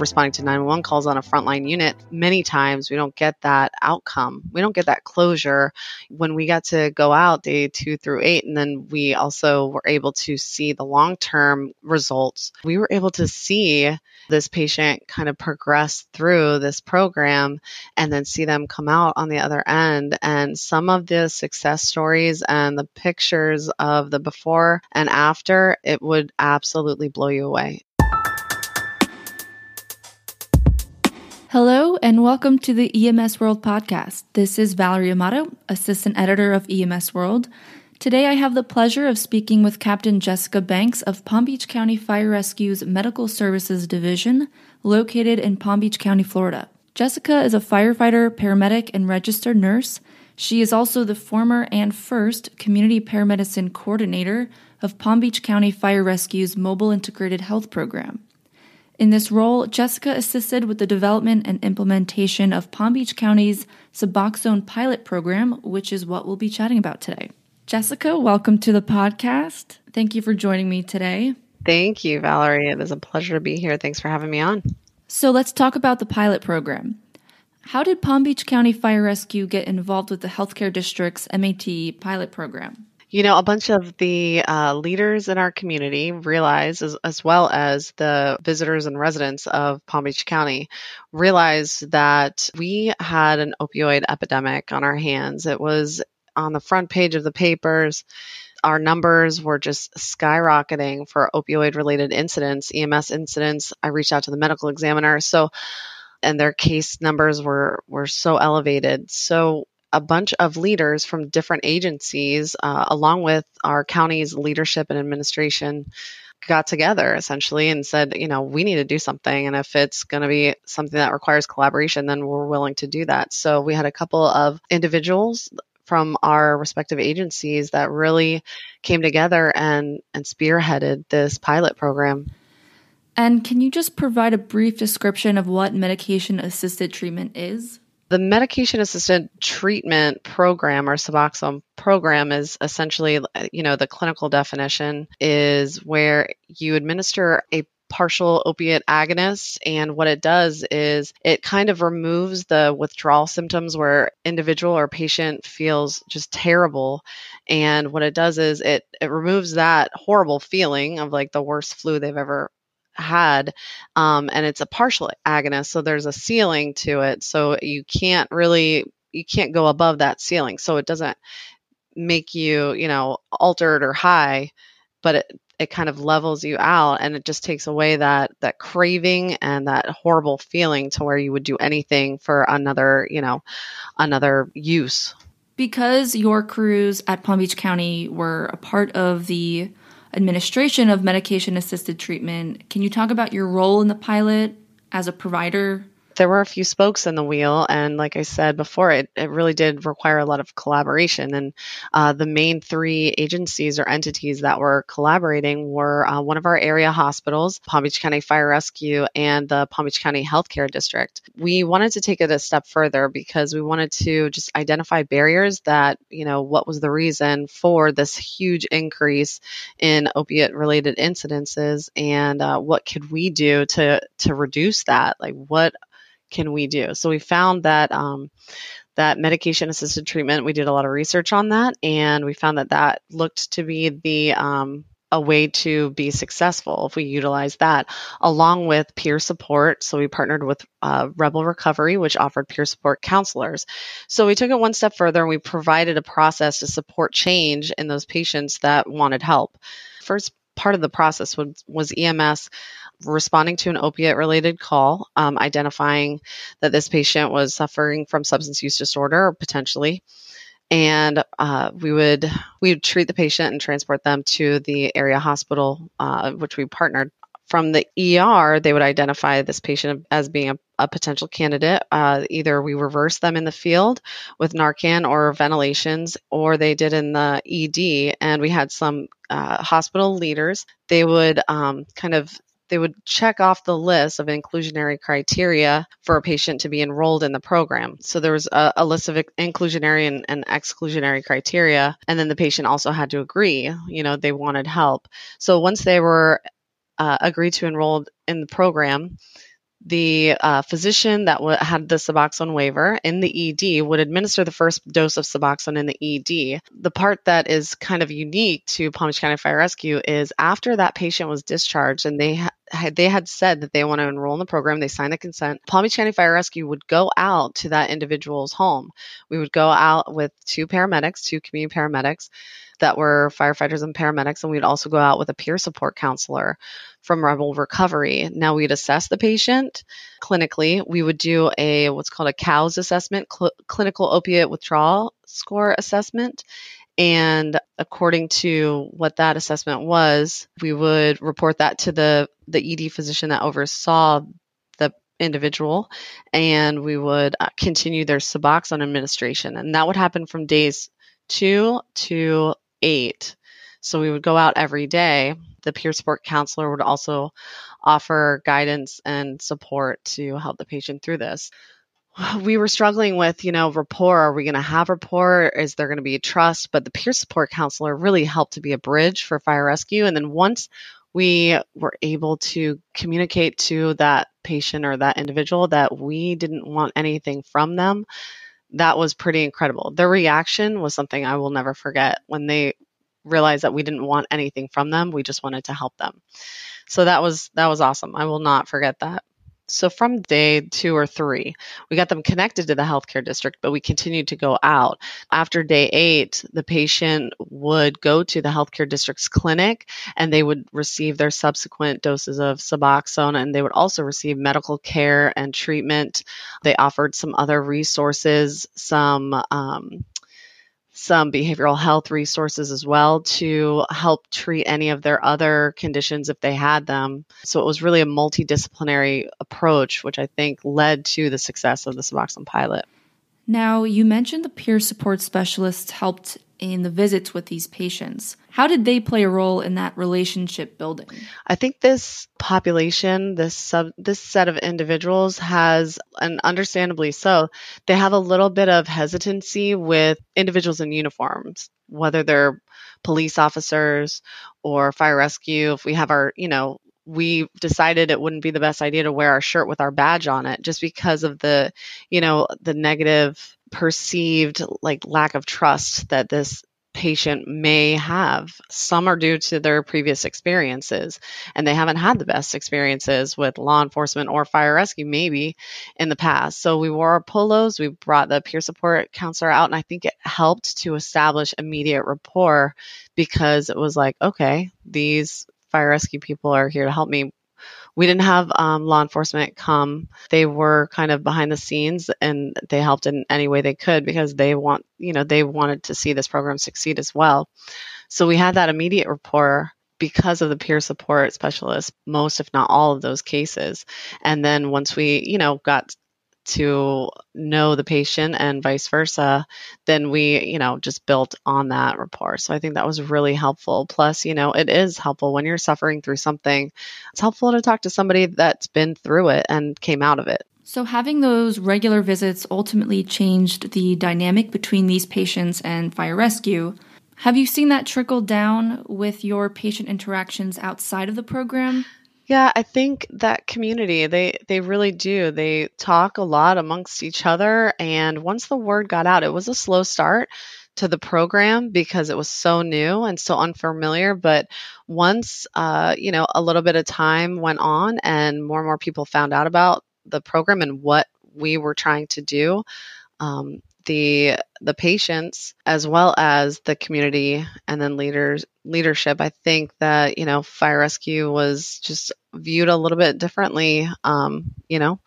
Responding to 911 calls on a frontline unit, many times we don't get that outcome. We don't get that closure when we got to go out day two through eight. And then we also were able to see the long term results. We were able to see this patient kind of progress through this program and then see them come out on the other end. And some of the success stories and the pictures of the before and after, it would absolutely blow you away. Hello, and welcome to the EMS World podcast. This is Valerie Amato, assistant editor of EMS World. Today, I have the pleasure of speaking with Captain Jessica Banks of Palm Beach County Fire Rescue's Medical Services Division, located in Palm Beach County, Florida. Jessica is a firefighter, paramedic, and registered nurse. She is also the former and first community paramedicine coordinator of Palm Beach County Fire Rescue's Mobile Integrated Health Program. In this role, Jessica assisted with the development and implementation of Palm Beach County's Suboxone pilot program, which is what we'll be chatting about today. Jessica, welcome to the podcast. Thank you for joining me today. Thank you, Valerie. It is a pleasure to be here. Thanks for having me on. So, let's talk about the pilot program. How did Palm Beach County Fire Rescue get involved with the Healthcare District's MAT pilot program? You know, a bunch of the uh, leaders in our community realize, as, as well as the visitors and residents of Palm Beach County, realized that we had an opioid epidemic on our hands. It was on the front page of the papers. Our numbers were just skyrocketing for opioid related incidents, EMS incidents. I reached out to the medical examiner. So, and their case numbers were were so elevated. So a bunch of leaders from different agencies, uh, along with our county's leadership and administration, got together essentially and said, you know, we need to do something. And if it's going to be something that requires collaboration, then we're willing to do that. So we had a couple of individuals from our respective agencies that really came together and, and spearheaded this pilot program. And can you just provide a brief description of what medication assisted treatment is? The medication assisted treatment program or Suboxone program is essentially, you know, the clinical definition is where you administer a partial opiate agonist and what it does is it kind of removes the withdrawal symptoms where individual or patient feels just terrible. And what it does is it it removes that horrible feeling of like the worst flu they've ever had um, and it's a partial agonist so there's a ceiling to it so you can't really you can't go above that ceiling so it doesn't make you you know altered or high but it it kind of levels you out and it just takes away that that craving and that horrible feeling to where you would do anything for another you know another use. Because your crews at palm beach county were a part of the administration of medication assisted treatment. Can you talk about your role in the pilot as a provider? There were a few spokes in the wheel. And like I said before, it, it really did require a lot of collaboration. And uh, the main three agencies or entities that were collaborating were uh, one of our area hospitals, Palm Beach County Fire Rescue, and the Palm Beach County Healthcare District. We wanted to take it a step further because we wanted to just identify barriers that, you know, what was the reason for this huge increase in opiate related incidences and uh, what could we do to to reduce that like what can we do? So we found that um, that medication assisted treatment. We did a lot of research on that, and we found that that looked to be the um, a way to be successful if we utilize that along with peer support. So we partnered with uh, Rebel Recovery, which offered peer support counselors. So we took it one step further and we provided a process to support change in those patients that wanted help. First part of the process was, was EMS responding to an opiate related call, um, identifying that this patient was suffering from substance use disorder potentially. And uh, we would we would treat the patient and transport them to the area hospital, uh, which we partnered from the ER, they would identify this patient as being a, a potential candidate. Uh, either we reverse them in the field with Narcan or ventilations, or they did in the ED. And we had some uh, hospital leaders. They would um, kind of they would check off the list of inclusionary criteria for a patient to be enrolled in the program. So there was a, a list of inclusionary and, and, exclusionary criteria, and then the patient also had to agree. You know, they wanted help. So once they were uh, agreed to enroll in the program, the uh, physician that w- had the Suboxone waiver in the ED would administer the first dose of Suboxone in the ED. The part that is kind of unique to Palm Beach County Fire Rescue is after that patient was discharged and they ha- they had said that they want to enroll in the program, they signed the consent. Palm Beach County Fire Rescue would go out to that individual's home. We would go out with two paramedics, two community paramedics that were firefighters and paramedics, and we'd also go out with a peer support counselor from Rebel Recovery. Now we'd assess the patient clinically. We would do a what's called a COWS assessment, cl- clinical opiate withdrawal score assessment. And according to what that assessment was, we would report that to the, the ED physician that oversaw the individual, and we would uh, continue their Suboxone administration. And that would happen from days two to eight. So we would go out every day. The peer support counselor would also offer guidance and support to help the patient through this. We were struggling with, you know, rapport. Are we going to have rapport? Is there going to be trust? But the peer support counselor really helped to be a bridge for fire rescue. And then once we were able to communicate to that patient or that individual that we didn't want anything from them, that was pretty incredible. Their reaction was something I will never forget when they realized that we didn't want anything from them. We just wanted to help them. So that was that was awesome. I will not forget that. So from day two or three, we got them connected to the healthcare district, but we continued to go out. After day eight, the patient would go to the healthcare district's clinic and they would receive their subsequent doses of Suboxone and they would also receive medical care and treatment. They offered some other resources, some um, some behavioral health resources as well to help treat any of their other conditions if they had them. So it was really a multidisciplinary approach, which I think led to the success of the Suboxone pilot. Now, you mentioned the peer support specialists helped in the visits with these patients. How did they play a role in that relationship building? I think this population, this sub, this set of individuals has, and understandably so, they have a little bit of hesitancy with individuals in uniforms, whether they're police officers or fire rescue. If we have our, you know, we decided it wouldn't be the best idea to wear our shirt with our badge on it just because of the, you know, the negative perceived like lack of trust that this patient may have. Some are due to their previous experiences, and they haven't had the best experiences with law enforcement or fire rescue, maybe in the past. So we wore our polos, we brought the peer support counselor out, and I think it helped to establish immediate rapport because it was like, okay, these fire rescue people are here to help me we didn't have um, law enforcement come. They were kind of behind the scenes and they helped in any way they could because they want, you know, they wanted to see this program succeed as well. So we had that immediate rapport because of the peer support specialists, most, if not all of those cases. And then once we, you know, got to know the patient and vice versa, then we, you know, just built on that rapport. So I think that was really helpful. Plus, you know, it is helpful when you're suffering through something. It's helpful to talk to somebody that's been through it and came out of it. So, having those regular visits ultimately changed the dynamic between these patients and fire rescue. Have you seen that trickle down with your patient interactions outside of the program? Yeah, I think that community, they they really do. They talk a lot amongst each other and once the word got out, it was a slow start to the program because it was so new and so unfamiliar, but once uh, you know, a little bit of time went on and more and more people found out about the program and what we were trying to do, um, the the patients as well as the community and then leaders leadership i think that you know fire rescue was just viewed a little bit differently um, you know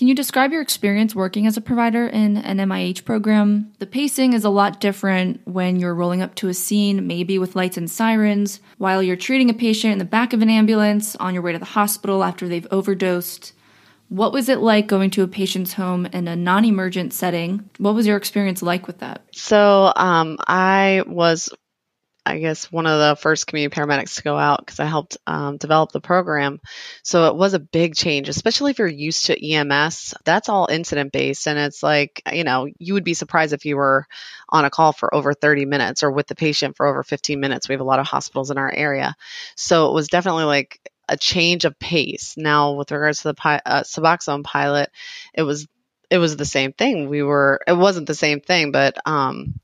Can you describe your experience working as a provider in an MIH program? The pacing is a lot different when you're rolling up to a scene, maybe with lights and sirens, while you're treating a patient in the back of an ambulance on your way to the hospital after they've overdosed. What was it like going to a patient's home in a non emergent setting? What was your experience like with that? So, um, I was I guess one of the first community paramedics to go out because I helped um, develop the program. So it was a big change, especially if you're used to EMS. That's all incident based. And it's like, you know, you would be surprised if you were on a call for over 30 minutes or with the patient for over 15 minutes. We have a lot of hospitals in our area. So it was definitely like a change of pace. Now, with regards to the uh, Suboxone pilot, it was it was the same thing. We were it wasn't the same thing, but um,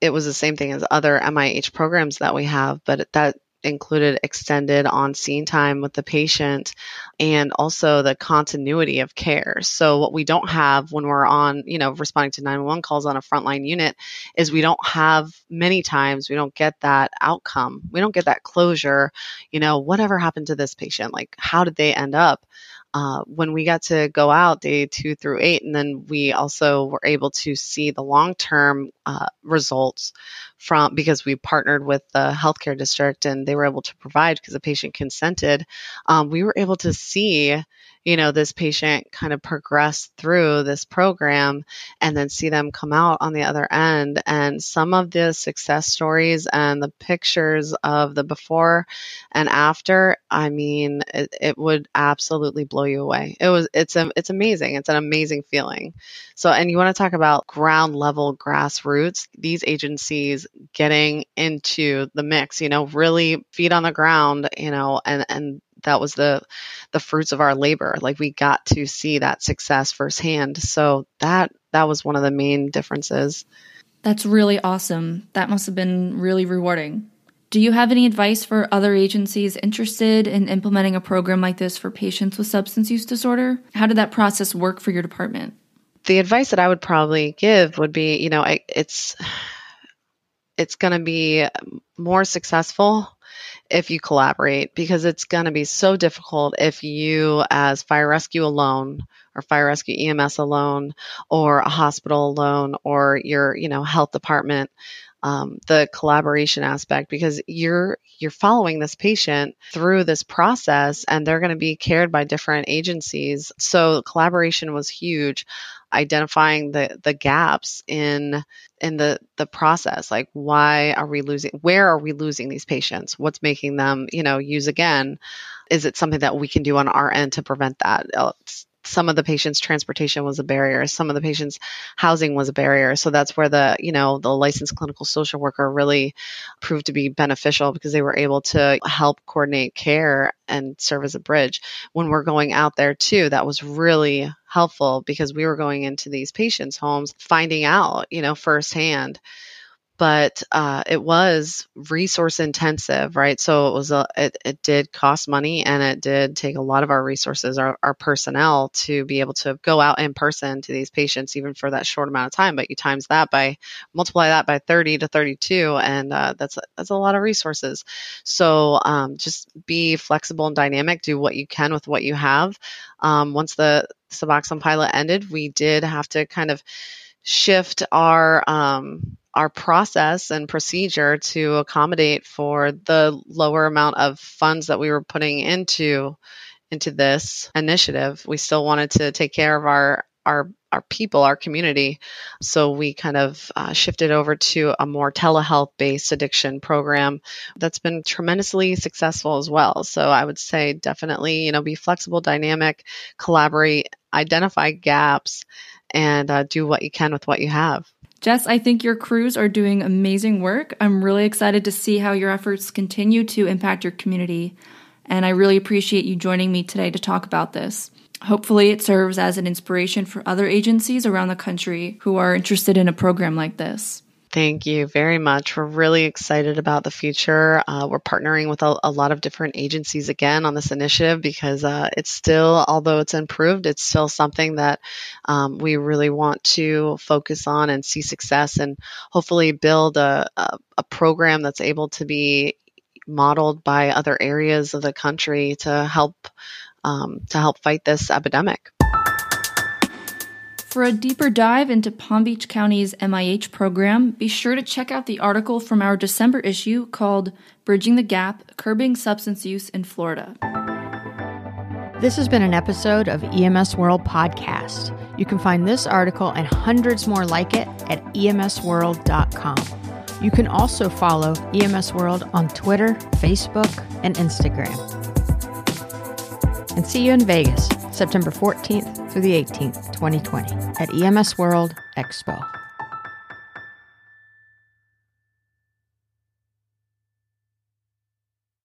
it was the same thing as other MIH programs that we have, but that included extended on scene time with the patient and also the continuity of care. So what we don't have when we're on, you know, responding to 911 calls on a frontline unit is we don't have many times we don't get that outcome. We don't get that closure, you know, whatever happened to this patient? Like how did they end up? Uh, when we got to go out day two through eight, and then we also were able to see the long term uh, results from because we partnered with the healthcare district and they were able to provide because the patient consented. Um, we were able to see you know, this patient kind of progress through this program and then see them come out on the other end. And some of the success stories and the pictures of the before and after, I mean, it, it would absolutely blow you away. It was, it's a, it's amazing. It's an amazing feeling. So, and you want to talk about ground level grassroots, these agencies getting into the mix, you know, really feet on the ground, you know, and, and that was the the fruits of our labor. Like we got to see that success firsthand. So that that was one of the main differences. That's really awesome. That must have been really rewarding. Do you have any advice for other agencies interested in implementing a program like this for patients with substance use disorder? How did that process work for your department? The advice that i would probably give would be you know it's it's going to be more successful if you collaborate because it's going to be so difficult if you, as fire rescue alone, or fire rescue EMS alone, or a hospital alone, or your, you know, health department, um, the collaboration aspect because you're you're following this patient through this process and they're going to be cared by different agencies. So collaboration was huge identifying the the gaps in in the the process. Like why are we losing where are we losing these patients? What's making them you know use again? Is it something that we can do on our end to prevent that uh, some of the patients transportation was a barrier some of the patients housing was a barrier. So that's where the you know the licensed clinical social worker really proved to be beneficial because they were able to help coordinate care and serve as a bridge. When we're going out there too that was really helpful because we were going into these patients homes finding out you know firsthand but uh, it was resource intensive, right? So it was a, it, it did cost money and it did take a lot of our resources, our, our personnel to be able to go out in person to these patients, even for that short amount of time. But you times that by multiply that by 30 to 32, and uh, that's that's a lot of resources. So um, just be flexible and dynamic. Do what you can with what you have. Um, once the Suboxone pilot ended, we did have to kind of shift our um, our process and procedure to accommodate for the lower amount of funds that we were putting into into this initiative. We still wanted to take care of our our our people, our community. So we kind of uh, shifted over to a more telehealth based addiction program that's been tremendously successful as well. So I would say definitely, you know, be flexible, dynamic, collaborate, identify gaps, and uh, do what you can with what you have. Jess, I think your crews are doing amazing work. I'm really excited to see how your efforts continue to impact your community. And I really appreciate you joining me today to talk about this. Hopefully, it serves as an inspiration for other agencies around the country who are interested in a program like this. Thank you very much. We're really excited about the future. Uh, we're partnering with a, a, lot of different agencies again on this initiative because uh, it's still, although it's improved, it's still something that um, we really want to focus on and see success and hopefully build a, a, a program that's able to be modeled by other areas of the country to help um, to help fight this epidemic. For a deeper dive into Palm Beach County's MIH program, be sure to check out the article from our December issue called Bridging the Gap Curbing Substance Use in Florida. This has been an episode of EMS World Podcast. You can find this article and hundreds more like it at emsworld.com. You can also follow EMS World on Twitter, Facebook, and Instagram. And see you in Vegas, September 14th through the 18th, 2020, at EMS World Expo.